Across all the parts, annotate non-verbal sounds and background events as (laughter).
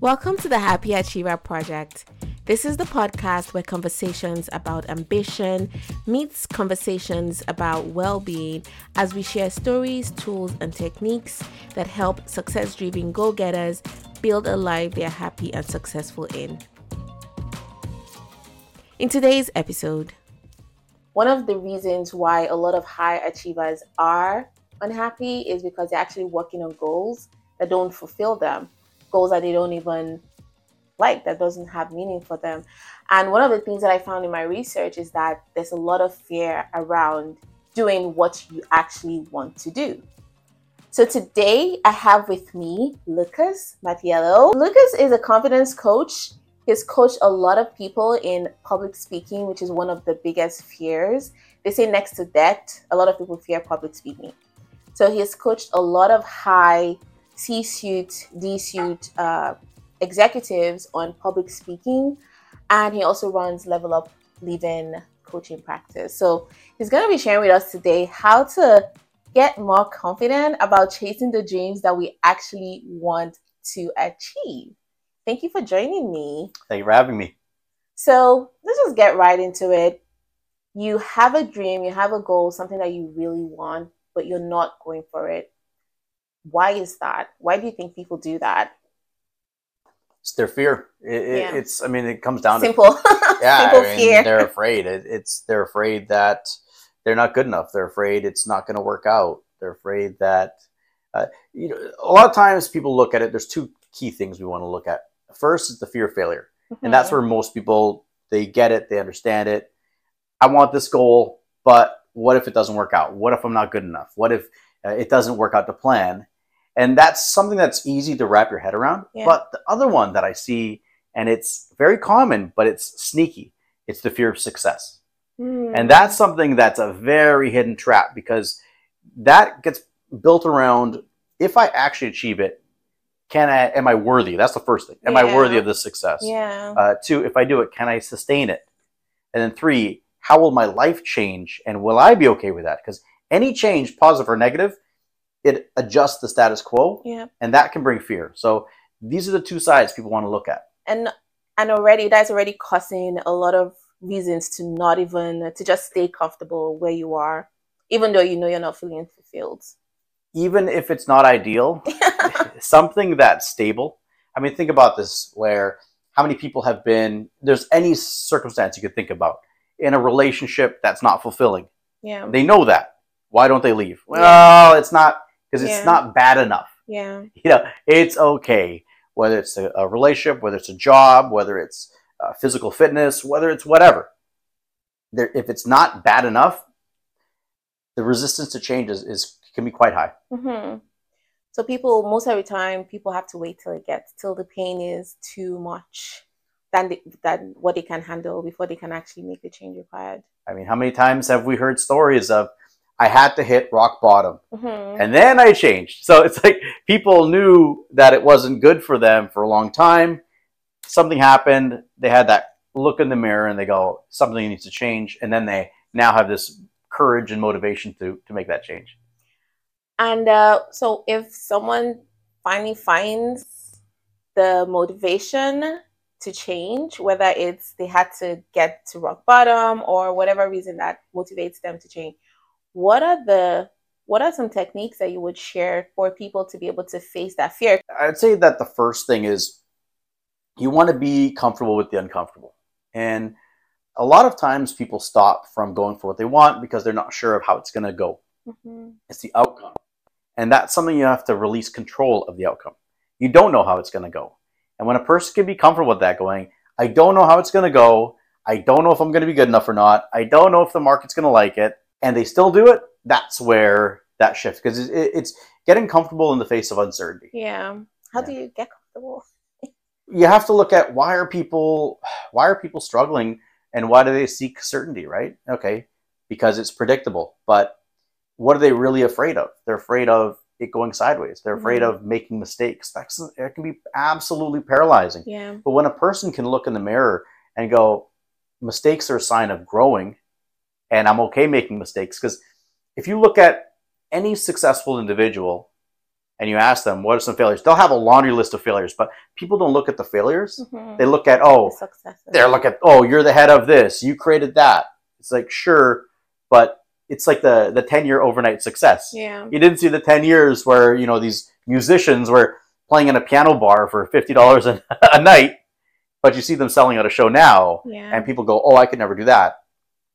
Welcome to the Happy Achiever Project. This is the podcast where conversations about ambition meets conversations about well being as we share stories, tools, and techniques that help success driven go getters build a life they are happy and successful in. In today's episode, one of the reasons why a lot of high achievers are unhappy is because they're actually working on goals that don't fulfill them, goals that they don't even like, that doesn't have meaning for them. And one of the things that I found in my research is that there's a lot of fear around doing what you actually want to do. So today I have with me Lucas Mattiello. Lucas is a confidence coach. He's coached a lot of people in public speaking, which is one of the biggest fears. They say next to death, a lot of people fear public speaking. So he has coached a lot of high C suite, D suite uh, executives on public speaking, and he also runs Level Up Living coaching practice. So he's going to be sharing with us today how to get more confident about chasing the dreams that we actually want to achieve. Thank you for joining me. Thank you for having me. So let's just get right into it. You have a dream, you have a goal, something that you really want, but you're not going for it. Why is that? Why do you think people do that? It's their fear. It, yeah. It's, I mean, it comes down simple. to (laughs) yeah, simple I mean, fear. They're afraid. It, it's they're afraid that they're not good enough. They're afraid it's not going to work out. They're afraid that uh, you know. A lot of times, people look at it. There's two key things we want to look at. First is the fear of failure, mm-hmm. and that's where most people they get it, they understand it. I want this goal, but what if it doesn't work out? What if I'm not good enough? What if uh, it doesn't work out to plan? And that's something that's easy to wrap your head around. Yeah. But the other one that I see, and it's very common, but it's sneaky, it's the fear of success. Mm. And that's something that's a very hidden trap because that gets built around if I actually achieve it, can I am I worthy? That's the first thing. Am yeah. I worthy of this success? Yeah. Uh, two, if I do it, can I sustain it? And then three, how will my life change and will I be okay with that? Because any change, positive or negative, it adjusts the status quo. Yeah. And that can bring fear. So these are the two sides people want to look at. And and already that's already causing a lot of reasons to not even to just stay comfortable where you are, even though you know you're not feeling fulfilled. Even if it's not ideal, (laughs) something that's stable. I mean, think about this where how many people have been there's any circumstance you could think about in a relationship that's not fulfilling. Yeah. They know that. Why don't they leave? Well, it's not because it's yeah. not bad enough. Yeah. (laughs) You know, it's okay whether it's a, a relationship, whether it's a job, whether it's uh, physical fitness, whether it's whatever. There, if it's not bad enough, the resistance to change is, is can be quite high. Mm-hmm. So people, most of the time, people have to wait till it gets till the pain is too much than the, than what they can handle before they can actually make the change required. I mean, how many times have we heard stories of I had to hit rock bottom mm-hmm. and then I changed. So it's like people knew that it wasn't good for them for a long time. Something happened. They had that look in the mirror and they go, something needs to change. And then they now have this courage and motivation to, to make that change. And uh, so if someone finally finds the motivation to change, whether it's they had to get to rock bottom or whatever reason that motivates them to change, what are the what are some techniques that you would share for people to be able to face that fear? I'd say that the first thing is you want to be comfortable with the uncomfortable. And a lot of times people stop from going for what they want because they're not sure of how it's going to go. Mm-hmm. It's the outcome. And that's something you have to release control of the outcome. You don't know how it's going to go. And when a person can be comfortable with that, going, I don't know how it's going to go. I don't know if I'm going to be good enough or not. I don't know if the market's going to like it and they still do it, that's where that shifts because it, it's getting comfortable in the face of uncertainty. Yeah. How yeah. do you get comfortable? you have to look at why are people why are people struggling and why do they seek certainty, right? Okay, because it's predictable. But what are they really afraid of? They're afraid of it going sideways. They're afraid mm-hmm. of making mistakes. That's it can be absolutely paralyzing. Yeah. But when a person can look in the mirror and go, mistakes are a sign of growing and I'm okay making mistakes because if you look at any successful individual, and you ask them what are some failures, they'll have a laundry list of failures, but people don't look at the failures. Mm-hmm. They look at oh, the they're look at oh, you're the head of this, you created that. It's like sure, but it's like the the 10 year overnight success. Yeah. You didn't see the 10 years where, you know, these musicians were playing in a piano bar for $50 a, (laughs) a night, but you see them selling at a show now yeah. and people go, "Oh, I could never do that."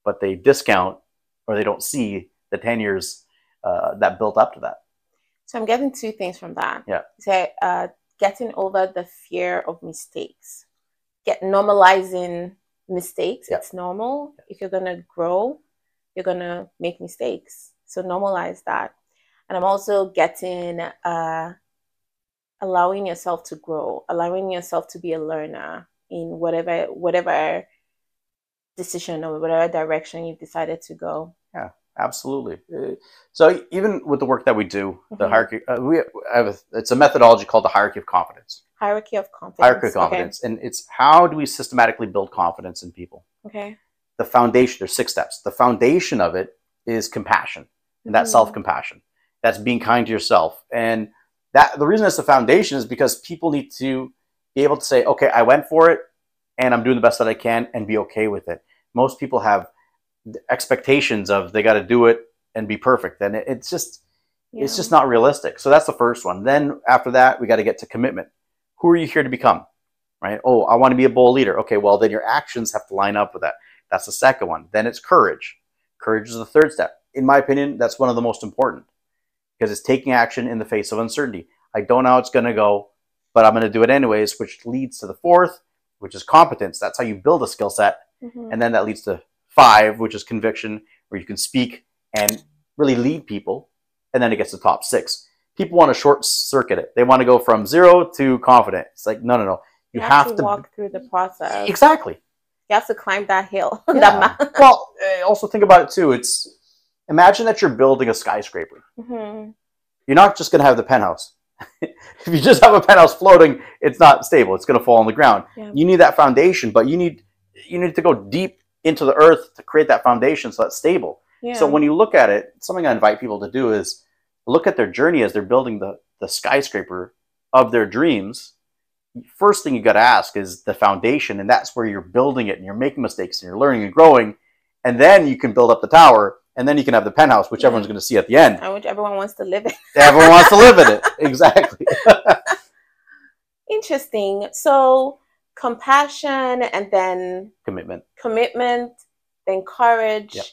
But they discount or they don't see the 10 years uh, that built up to that. So I'm getting two things from that. Yeah. So uh, getting over the fear of mistakes. Get normalizing mistakes. Yeah. It's normal. If you're gonna grow, you're going to make mistakes. So normalize that. And I'm also getting, uh, allowing yourself to grow, allowing yourself to be a learner in whatever, whatever decision or whatever direction you've decided to go. Yeah, absolutely. Uh, so even with the work that we do, the mm-hmm. hierarchy, uh, we have a, it's a methodology called the hierarchy of confidence. Hierarchy of confidence. Hierarchy of confidence, okay. and it's how do we systematically build confidence in people? Okay the foundation, there's six steps. The foundation of it is compassion and that mm. self compassion. That's being kind to yourself. And that the reason it's the foundation is because people need to be able to say, okay, I went for it and I'm doing the best that I can and be okay with it. Most people have expectations of they got to do it and be perfect. And it, it's just, yeah. it's just not realistic. So that's the first one. Then after that, we got to get to commitment. Who are you here to become? Right? Oh, I want to be a bold leader. Okay, well, then your actions have to line up with that. That's the second one. Then it's courage. Courage is the third step. In my opinion, that's one of the most important because it's taking action in the face of uncertainty. I don't know how it's going to go, but I'm going to do it anyways, which leads to the fourth, which is competence. That's how you build a skill set. Mm-hmm. And then that leads to five, which is conviction, where you can speak and really lead people. And then it gets to top six. People want to short circuit it. They want to go from zero to confident. It's like, no, no, no. You, you have, have, to, walk through the process. Exactly. You have to climb that hill. (laughs) Yeah. that well, eh, also think about it too. It's imagine that you're building a skyscraper. Mm-hmm. You're not just going to have the penthouse. (laughs) if you just have a penthouse floating, it's not stable. It's going to fall on the ground. Yeah. You need that foundation, but you need you need to go deep into the earth to create that foundation so that's stable. Yeah. So when you look at it, something I invite people to do is look at their journey as they're building the, the skyscraper of their dreams first thing you got to ask is the foundation, and that's where you're building it, and you're making mistakes, and you're learning and growing, and then you can build up the tower, and then you can have the penthouse, which yeah. everyone's going to see at the end. And which everyone wants to live in. (laughs) everyone wants to live in it. (laughs) Exactly. (laughs) Interesting. So compassion, and then commitment. Commitment, then courage, yep.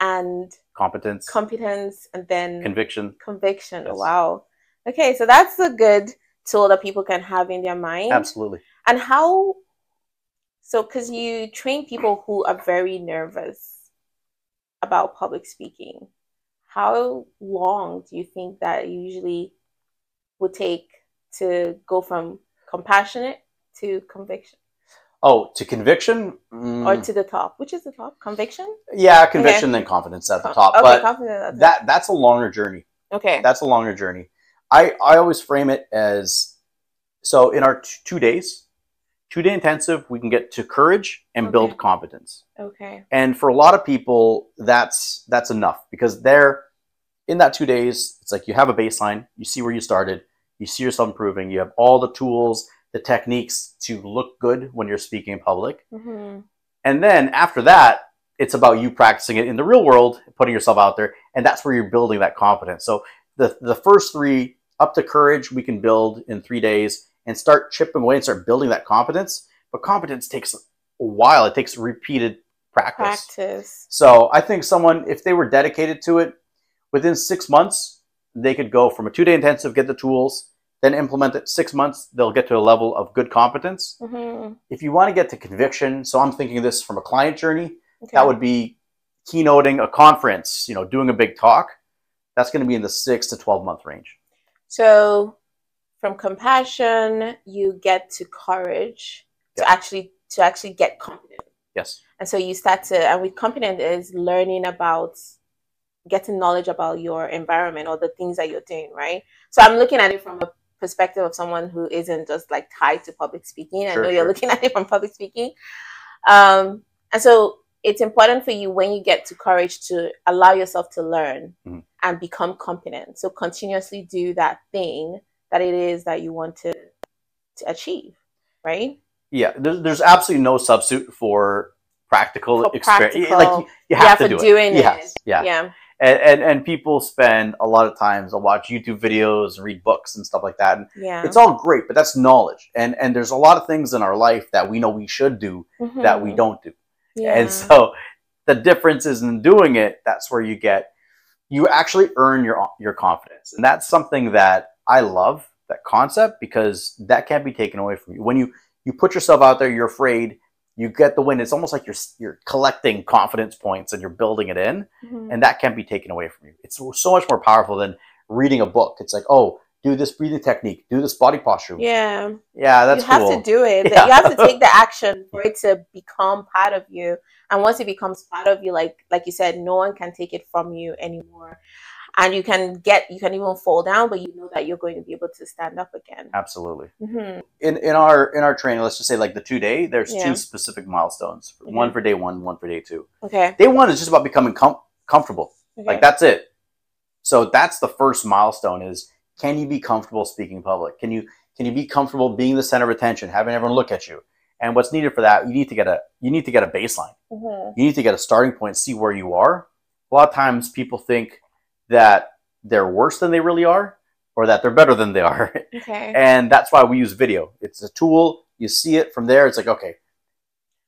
and competence. Competence, and then conviction. Conviction. Yes. Wow. Okay, so that's a good tool that people can have in their mind. Absolutely. And how, so because you train people who are very nervous about public speaking, how long do you think that usually would take to go from compassionate to conviction? Oh, to conviction? Mm. Or to the top. Which is the top? Conviction? Yeah, conviction, okay. then confidence at the top. Okay, but confidence that, that's a longer journey. Okay. That's a longer journey. I, I always frame it as so in our t- two days, two day intensive, we can get to courage and okay. build competence. Okay. And for a lot of people, that's that's enough because they're in that two days. It's like you have a baseline, you see where you started, you see yourself improving, you have all the tools, the techniques to look good when you're speaking in public. Mm-hmm. And then after that, it's about you practicing it in the real world, putting yourself out there, and that's where you're building that confidence. So the the first three up to courage we can build in three days and start chipping away and start building that competence. But competence takes a while. It takes repeated practice. Practice. So I think someone, if they were dedicated to it, within six months, they could go from a two day intensive, get the tools, then implement it. Six months, they'll get to a level of good competence. Mm-hmm. If you want to get to conviction, so I'm thinking this from a client journey, okay. that would be keynoting a conference, you know, doing a big talk. That's going to be in the six to 12 month range. So from compassion, you get to courage yeah. to actually to actually get confident. Yes. And so you start to and with confident is learning about getting knowledge about your environment or the things that you're doing, right? So I'm looking at it from a perspective of someone who isn't just like tied to public speaking. Sure, I know sure. you're looking at it from public speaking. Um, and so it's important for you when you get to courage to allow yourself to learn mm-hmm. and become competent. So continuously do that thing that it is that you want to to achieve, right? Yeah, there's, there's absolutely no substitute for practical for experience. Practical, like you, you have, to do it. it. Yes, yeah. yeah. And, and, and people spend a lot of times to watch YouTube videos, read books, and stuff like that. And yeah. it's all great, but that's knowledge. And and there's a lot of things in our life that we know we should do mm-hmm. that we don't do. Yeah. And so the difference is in doing it, that's where you get you actually earn your your confidence. And that's something that I love, that concept, because that can't be taken away from you. When you you put yourself out there, you're afraid, you get the win. It's almost like you're you're collecting confidence points and you're building it in, mm-hmm. and that can't be taken away from you. It's so much more powerful than reading a book. It's like, oh, do this breathing technique, do this body posture. Yeah. Yeah, that's You have cool. to do it. (laughs) Yeah. You have to take the action for it to (laughs) become part of you. And once it becomes part of you, like like you said, no one can take it from you anymore. And you can get you can even fall down, but you know that you're going to be able to stand up again. Absolutely. Mm-hmm. In in our in our training, let's just say like the two day, there's yeah. two specific milestones. Mm-hmm. One for day one, one for day two. Okay. Day one is just about becoming com- comfortable. Okay. Like that's it. So that's the first milestone is can you be comfortable speaking in public? Can you can you be comfortable being the center of attention, having everyone look at you? And what's needed for that, you need to get a you need to get a baseline. Mm-hmm. You need to get a starting point, see where you are. A lot of times people think that they're worse than they really are, or that they're better than they are. (laughs) Okay. and that's why we use video. It's a tool. You see it from there. It's like okay,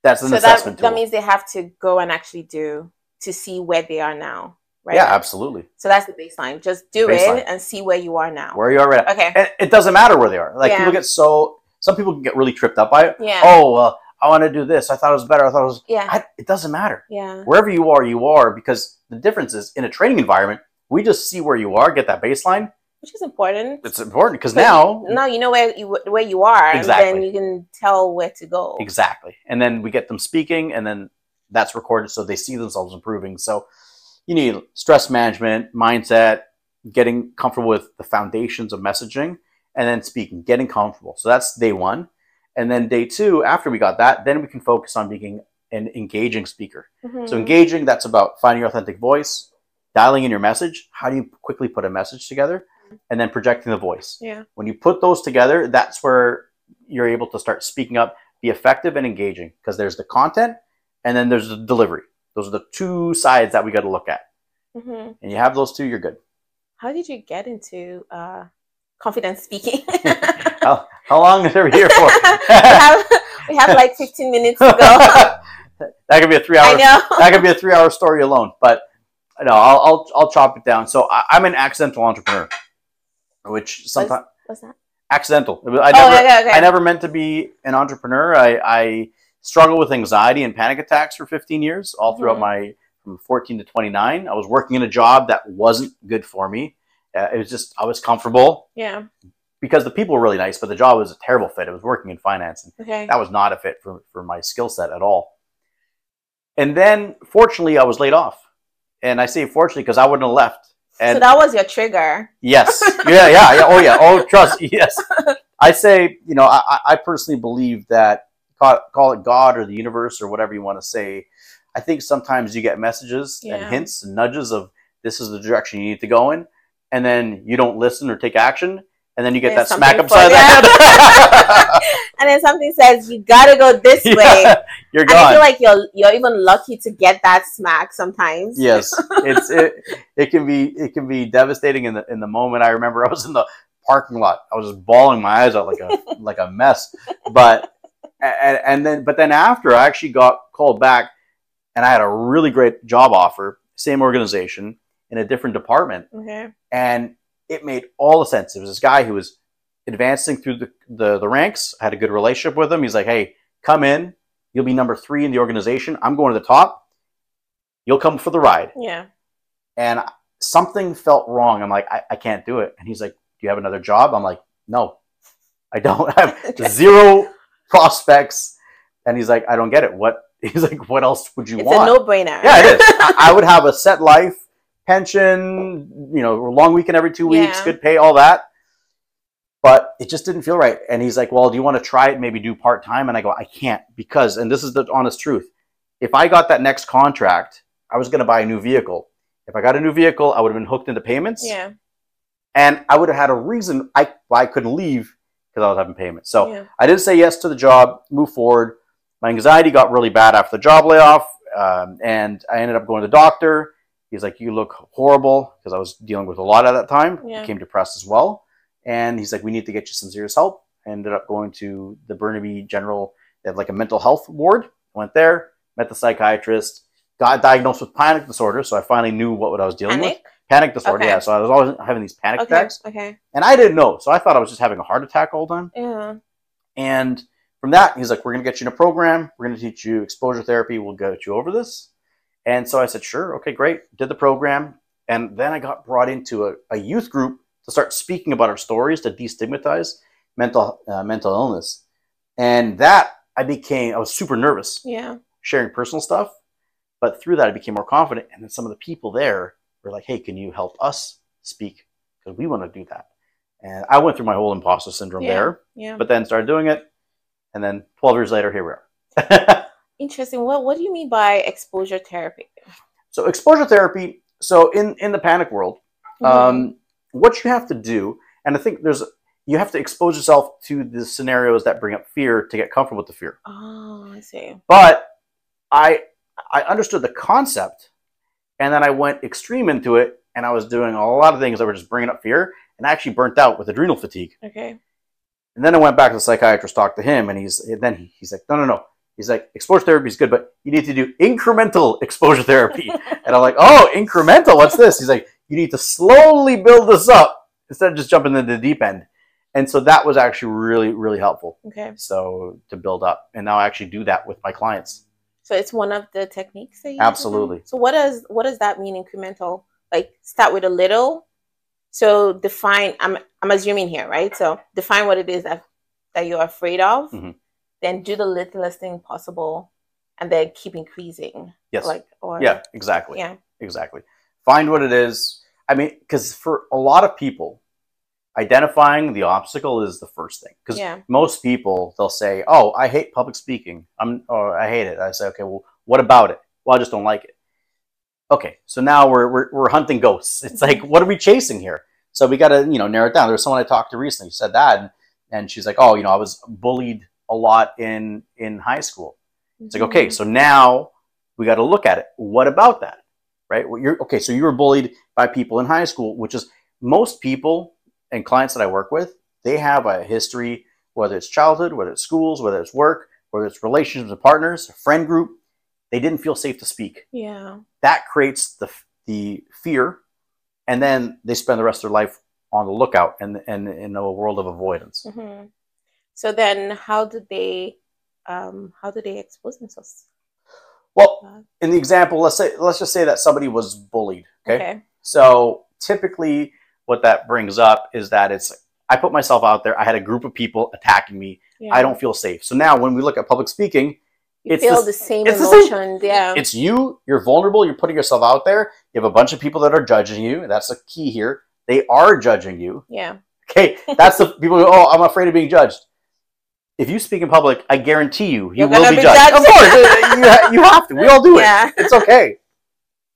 that's an so assessment that, tool. That means they have to go and actually do to see where they are now right? Yeah, absolutely. So that's the baseline. Just do baseline. it and see where you are now. Where you are right now. Okay. And it doesn't matter where they are. Like yeah. people get so some people can get really tripped up by it. Yeah. Oh, well, I want to do this. I thought it was better. I thought it was. Yeah. I, it doesn't matter. Yeah. Wherever you are, you are because the difference is in a training environment, we just see where you are, get that baseline. Which is important. It's important because now, now you know where you where you are, exactly. and then you can tell where to go. Exactly, and then we get them speaking, and then that's recorded, so they see themselves improving. So you need stress management, mindset, getting comfortable with the foundations of messaging, and then speaking, getting comfortable. So that's day one. And then day two, after we got that, then we can focus on being an engaging speaker. Mm-hmm. So engaging, that's about finding your authentic voice, dialing in your message. How do you quickly put a message together? And then projecting the voice. Yeah. When you put those together, that's where you're able to start speaking up, be effective and engaging because there's the content and then there's the delivery. Those are the two sides that we got to look at. Mm-hmm. And you have those two, you're good. How did you get into uh, confidence speaking? (laughs) how, how long are we here for? (laughs) we, have, we have like 15 minutes to go. (laughs) that could be a three hour. I know. that could be a three hour story alone. But no, I'll I'll, I'll chop it down. So I, am an accidental entrepreneur, which sometimes what's, what's that? Accidental. I never oh, okay, okay. I never meant to be an entrepreneur. I, I struggled with anxiety and panic attacks for 15 years, all throughout mm-hmm. my from 14 to 29. I was working in a job that wasn't good for me. Uh, it was just I was comfortable. Yeah. Because the people were really nice, but the job was a terrible fit. It was working in finance, and okay. that was not a fit for for my skill set at all. And then, fortunately, I was laid off. And I say fortunately because I wouldn't have left. And so that was your trigger. Yes. (laughs) Yeah. Yeah. Yeah. Oh, yeah. Oh, trust. Yes. I say, you know, I, I personally believe that call, call it God or the universe or whatever you want to say I think sometimes you get messages yeah. and hints and nudges of this is the direction you need to go in, and then you don't listen or take action, and then you get that smack upside the head. (laughs) and then something says you gotta go this (laughs) yeah, way. You're gone. And I feel like you're you're even lucky to get that smack sometimes. Yes, (laughs) it's it. It can be it can be devastating in the in the moment. I remember I was in the parking lot. I was just bawling my eyes out like a like a mess. But and, and then but then after I actually got called back and I had a really great job offer, same organization in a different department. Okay. And it made all the sense. It was this guy who was advancing through the, the, the ranks, I had a good relationship with him. He's like, hey, come in. You'll be number three in the organization. I'm going to the top. You'll come for the ride. Yeah. And something felt wrong. I'm like, I, I can't do it. And he's like, Do you have another job? I'm like, No, I don't. I (laughs) have (laughs) zero prospects. And he's like, I don't get it. What (laughs) He's like, what else would you it's want? It's a no-brainer. Yeah, it is. I, I, would have a set life, pension, you know, long weekend every two weeks, yeah. good pay, all that. But it just didn't feel right. And he's like, well, do you want to try it? Maybe do part time. And I go, I can't because, and this is the honest truth. if I got that next contract, I was going to buy a new vehicle. If I got a new vehicle, I would have been hooked into payments. Yeah. And I would have had a reason I, why I couldn't leave because I was having payments. So Yeah. I did say yes to the job, move forward. My anxiety got really bad after the job layoff, um, and I ended up going to the doctor. He's like, "You look horrible," because I was dealing with a lot at that time. Yeah. Became depressed as well, and he's like, "We need to get you some serious help." I ended up going to the Burnaby General. They have like a mental health ward. Went there, met the psychiatrist, got diagnosed with panic disorder. So I finally knew what I was dealing with. Panic. Panic disorder, Okay. yeah. So I was always having these panic Okay. attacks, Okay. and I didn't know. So I thought I was just having a heart attack all the time. Yeah. And from that, he's like, "We're going to get you in a program. We're going to teach you exposure therapy. We'll get you over this." And so I said, "Sure, okay, great." Did the program, and then I got brought into a, a youth group to start speaking about our stories to destigmatize mental uh, mental illness. And that I became, I was super nervous Yeah. sharing personal stuff, but through that I became more confident. And then some of the people there were like, "Hey, can you help us speak? Because we want to do that." And I went through my whole imposter syndrome Yeah. there Yeah. but then started doing it, and then 12 years later, here we are. (laughs) Interesting. What What do you mean by exposure therapy? so exposure therapy. So in in the panic world, Mm-hmm. um, what you have to do, and I think there's you have to expose yourself to the scenarios that bring up fear to get comfortable with the fear. oh, I see. But I I understood the concept, and then I went extreme into it, and I was doing a lot of things that were just bringing up fear, and I actually burnt out with adrenal fatigue. Okay. And then I went back to the psychiatrist, talked to him, and he's and then he, he's like, no, no, no. He's like, exposure therapy is good, but you need to do incremental exposure therapy. (laughs) and I'm like, oh, incremental? What's this? He's like, you need to slowly build this up instead of just jumping into the deep end. And so that was actually really, really helpful. Okay. So to build up, and now I actually do that with my clients. So it's one of the techniques that you? Absolutely. So what does what does that mean incremental? Like start with a little. So define I'm I'm assuming here, right? So define what it is that that you're afraid of, Mhm. Then do the littlest thing possible and then keep increasing. Yes. Like or yeah, exactly. Yeah. Exactly. Find what it is. I mean, because for a lot of people, identifying the obstacle is the first thing. Because Yeah. most people, they'll say, "Oh, I hate public speaking. I'm, or I hate it." I say, "Okay, well, what about it?" Well, I just don't like it. Okay, so now we're we're, we're hunting ghosts. It's like, what are we chasing here? So we got to you know narrow it down. There was someone I talked to recently who said that, and, and she's like, "Oh, you know, I was bullied a lot in in high school." It's like, okay, so now we got to look at it. What about that? Right? Well, you're okay. So you were bullied by people in high school, which is most people and clients that I work with. They have a history, whether it's childhood, whether it's schools, whether it's work, whether it's relationships with partners, friend group. They didn't feel safe to speak. Yeah. That creates the the fear, and then they spend the rest of their life on the lookout and and in a world of avoidance. hmm So then how do they um how do they expose themselves? Well, Uh, in the example, let's say let's just say that somebody was bullied. okay. okay. So typically, what that brings up is that it's I put myself out there. I had a group of people attacking me. Yeah. I don't feel safe. So now, when we look at public speaking, you it's feel the- the, same it's the same- emotions. yeah. it's you. You're vulnerable. You're putting yourself out there. You have a bunch of people that are judging you. That's the key here. They are judging you. yeah. Okay, that's the people. Who, oh, I'm afraid of being judged. If you speak in public, I guarantee you, you You're will be, be judged. judged. Of course, (laughs) you, ha- you have to. We all do it. Yeah. It's okay.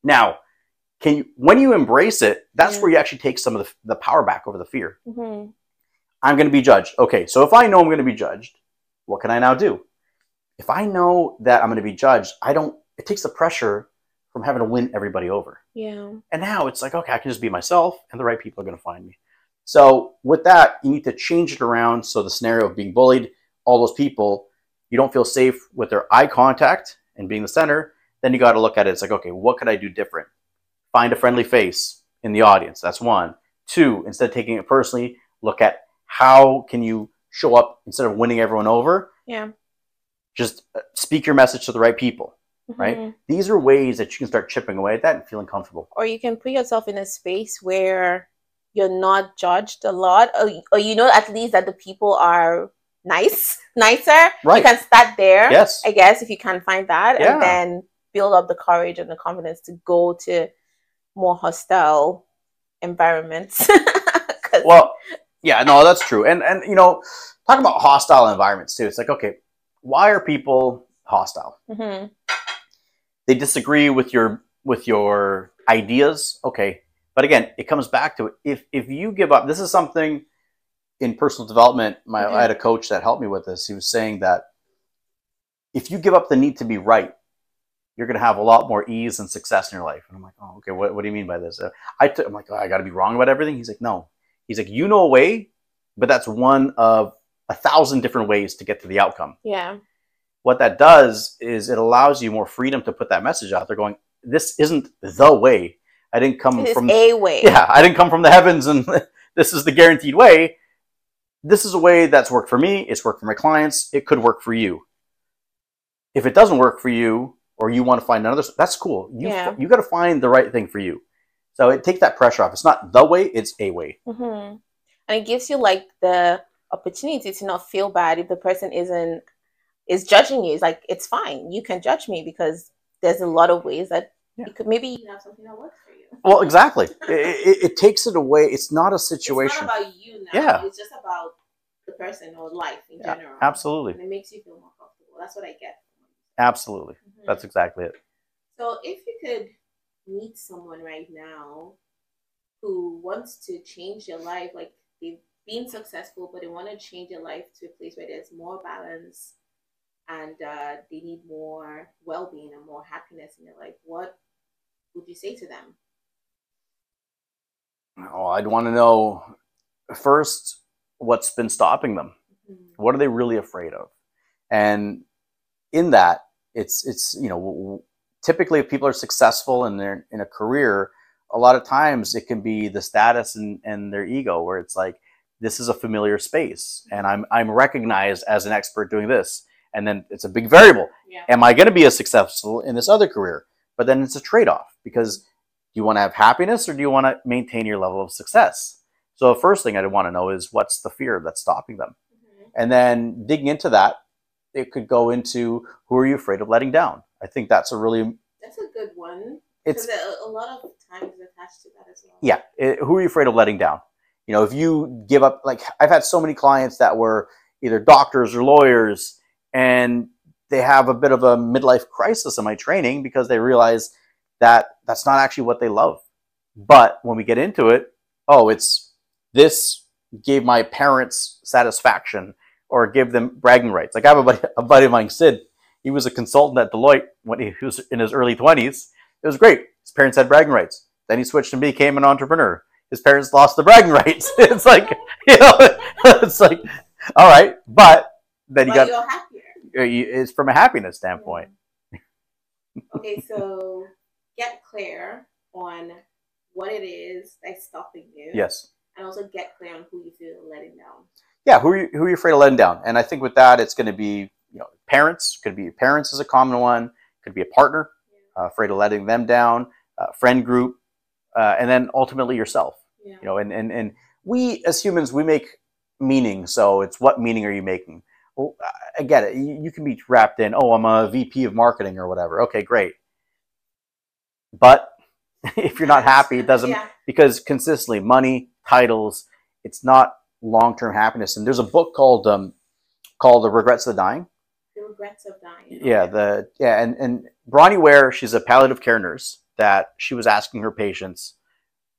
Now, can you when you embrace it? That's Yeah. where you actually take some of the, the power back over the fear. hmm I'm going to be judged. Okay, so if I know I'm going to be judged, what can I now do? If I know that I'm going to be judged, I don't. It takes the pressure from having to win everybody over. Yeah. And now it's like, okay, I can just be myself, and the right people are going to find me. So with that, you need to change it around. So the scenario of being bullied, all those people, you don't feel safe with their eye contact and being the center. Then you got to look at it. It's like, okay, what could I do different? Find a friendly face in the audience. That's one. Two, instead of taking it personally, look at how can you show up instead of winning everyone over. Yeah. Just uh, speak your message to the right people. Right. Mhm. These are ways that you can start chipping away at that and feeling comfortable. Or you can put yourself in a space where you're not judged a lot, or, or you know at least that the people are nice, (laughs) nicer. Right. You can start there. Yes. I guess if you can find that, Yeah. and then build up the courage and the confidence to go to more hostile environments. (laughs) Well, yeah, no, that's true. And and you know, talk about hostile environments too. It's like, okay, why are people hostile? Mhm. they disagree with your with your ideas. Okay, but again, it comes back to it. If if you give up, this is something in personal development. My I had a coach that helped me with this. He was saying that if you give up the need to be right, you're going to have a lot more ease and success in your life. And I'm like, oh, okay. What, what do you mean by this? I t- I'm like, oh, I got to be wrong about everything. He's like, no. He's like, you know a way, but that's one of a thousand different ways to get to the outcome. Yeah. What that does is it allows you more freedom to put that message out there going, this isn't the way. I didn't come from a way. Yeah, I didn't come from the heavens and (laughs) this is the guaranteed way. This is a way that's worked for me. It's worked for my clients. It could work for you. If it doesn't work for you, or you want to find another, that's cool. You yeah. you got to find the right thing for you. So it takes that pressure off. It's not the way; it's a way. Mm-hmm. And it gives you like the opportunity to not feel bad if the person isn't is judging you. It's like it's fine. You can judge me because there's a lot of ways that yeah. you could maybe you have something that works for you. Well, exactly. it, it, it, takes it away. It's not a situation. It's not about you now. Yeah. It's just about person or life in yeah, general. Absolutely. And it makes you feel more comfortable. That's what I get. Absolutely. Mm-hmm. That's exactly it. So if you could meet someone right now who wants to change their life, like they've been successful, but they want to change their life to a place where there's more balance and uh, they need more well being and more happiness in their life, what would you say to them? Oh, I'd want to know first what's been stopping them. Mm-hmm. What are they really afraid of? And in that, it's it's you know typically if people are successful in their in a career, a lot of times it can be the status and, and their ego where it's like this is a familiar space and I'm I'm recognized as an expert doing this. And then it's a big variable. Yeah. Am I going to be as successful in this other career? But then it's a trade-off because do you want to have happiness or do you want to maintain your level of success? So the first thing I want to know is what's the fear that's stopping them? Mm-hmm. And then digging into that, it could go into who are you afraid of letting down? I think that's a really that's a good one. It's a, lot of times attached to that as well. Yeah, it, who are you afraid of letting down? You know, if you give up, like I've had so many clients that were either doctors or lawyers, and they have a bit of a midlife crisis in my training because they realize that that's not actually what they love. But when we get into it, oh, it's this gave my parents satisfaction or give them bragging rights. Like I have a buddy, (laughs) a buddy of mine, Sid. He was a consultant at Deloitte when he was in his early 20s. It was great. His parents had bragging rights. Then he switched and became an entrepreneur. His parents lost the bragging rights. (laughs) it's like, you know, (laughs) it's like, all right, but then you got. Happier. Uh, it's from a happiness standpoint. okay, so get clear on what it is that's stopping you. Yes. And also get clear on who you feel letting down yeah, who are you, who are you afraid of letting down? And I think with that, it's going to be you know parents. Could be parents is a common one. Could be a partner, uh, afraid of letting them down. Uh, friend group, uh, and then ultimately yourself. Yeah. You know, and and and we as humans we make meaning. So it's what meaning are you making? Well, I get it. You, you can be wrapped in, oh, I'm a VP of marketing or whatever. Okay, great. But (laughs) if you're not happy, it doesn't yeah. because consistently money, titles, it's not long term happiness. And there's a book called um, called The Regrets of the Dying. The Regrets of Dying. Yeah, the yeah, and and Bronnie Ware, she's a palliative care nurse that she was asking her patients,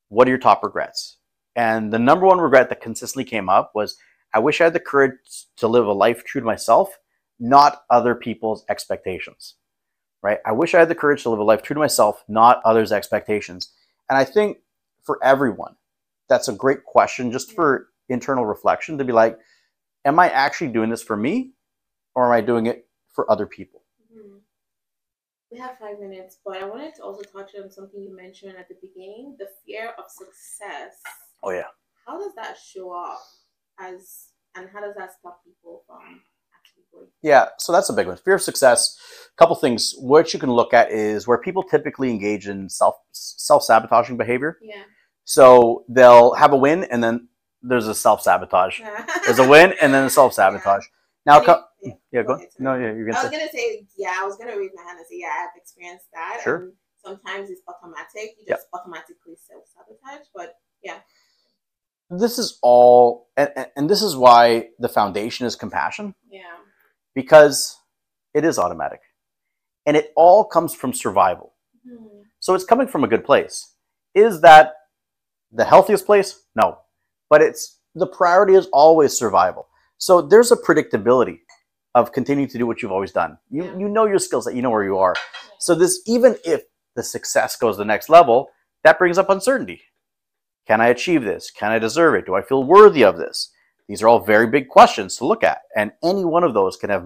"What are your top regrets?" And the number one regret that consistently came up was, "I wish I had the courage to live a life true to myself, not other people's expectations." Right? I wish I had the courage to live a life true to myself, not others' expectations. And I think for everyone, that's a great question just for internal reflection to be like, am I actually doing this for me or am I doing it for other people? Mm-hmm. We have five minutes, but I wanted to also touch on something you mentioned at the beginning the fear of success. Oh, yeah. How does that show up as, and how does that stop people from actually going? Yeah, so that's a big one. Fear of success. A couple things. What you can look at is where people typically engage in self self sabotaging behavior. Yeah. So they'll have a win and then there's a self sabotage. (laughs) there's a win and then a self sabotage. Now, co- yeah, yeah, go. no, yeah, you're gonna. I was say. gonna say, yeah, I was gonna raise my hand and say, yeah, I've experienced that. Sure. And sometimes it's automatic. You just yep. automatically self sabotage, but yeah. This is all, and, and this is why the foundation is compassion. Yeah. Because it is automatic. And it all comes from survival. Mm-hmm. So it's coming from a good place. Is that the healthiest place? No. But it's the priority is always survival. So there's a predictability of continuing to do what you've always done. You you know your skill set, you know where you are. So this even if the success goes the next level, that brings up uncertainty. Can I achieve this? Can I deserve it? Do I feel worthy of this? These are all very big questions to look at, and any one of those can have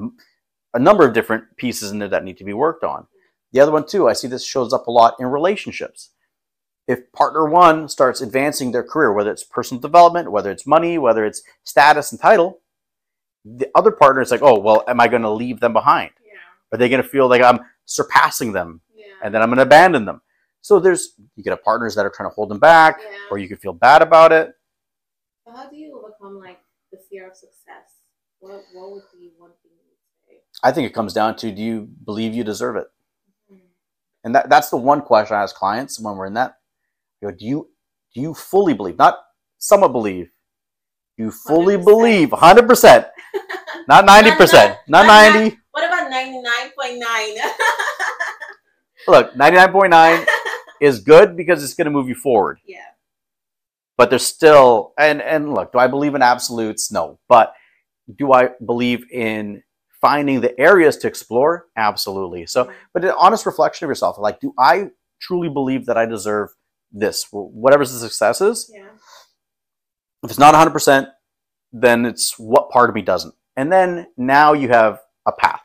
a number of different pieces in there that need to be worked on. The other one too, I see this shows up a lot in relationships. If partner one starts advancing their career, whether it's personal development, whether it's money, whether it's status and title, the other partner is like, oh, well, am I going to leave them behind? Yeah. Are they going to feel like I'm surpassing them yeah. and then I'm going to abandon them? So there's, you get partners that are trying to hold them back yeah. or you can feel bad about it. So How do you overcome like the fear of success? What, what would be one thing you would say? I think it comes down to do you believe you deserve it? Mm-hmm. And that, that's the one question I ask clients when we're in that. You know, do you do you fully believe, not somewhat believe, Do you fully 100%. believe 100%, (laughs) not 90%, not, not 90. What about 99.9? (laughs) Look, 99.9 (laughs) is good because it's going to move you forward. Yeah. But there's still, and, and look, do I believe in absolutes? No. But do I believe in finding the areas to explore? Absolutely. So, mm-hmm. but an honest reflection of yourself, like, do I truly believe that I deserve this, whatever the success is? Yeah. If it's not 100%, then it's what part of me doesn't. And then now you have a path.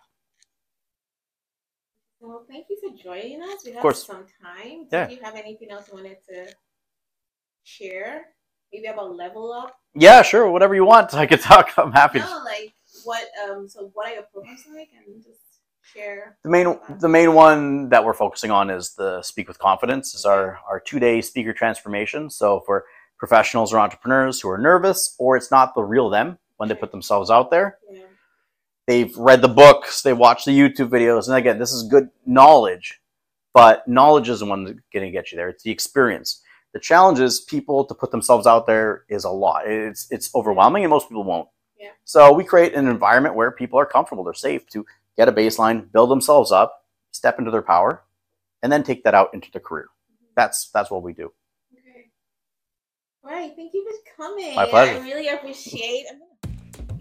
Well, thank you for joining us. We have of course. some time. Do yeah. you have anything else you wanted to share? Maybe about level up? Yeah, sure. Whatever you want. I could talk. I'm happy. No, like what um so what are your programs like and just share the main the main one that we're focusing on is the speak with confidence is our our two-day speaker transformation so for professionals or entrepreneurs who are nervous or it's not the real them when they put themselves out there. Yeah. They've read the books, they watch the YouTube videos, and again, this is good knowledge, but knowledge isn't one that's going to get you there. It's the experience. The challenge is people to put themselves out there is a lot. It's it's overwhelming, and most people won't. Yeah. So we create an environment where people are comfortable, they're safe to get a baseline, build themselves up, step into their power, and then take that out into the career. Mm-hmm. That's that's what we do. Right. Thank you for coming. My pleasure. I really appreciate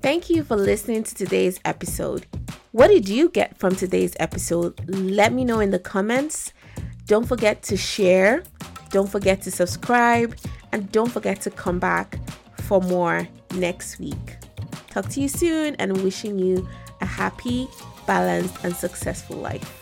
Thank you for listening to today's episode. What did you get from today's episode? Let me know in the comments. Don't forget to share, don't forget to subscribe, and don't forget to come back for more next week. Talk to you soon and wishing you a happy, balanced, and successful life.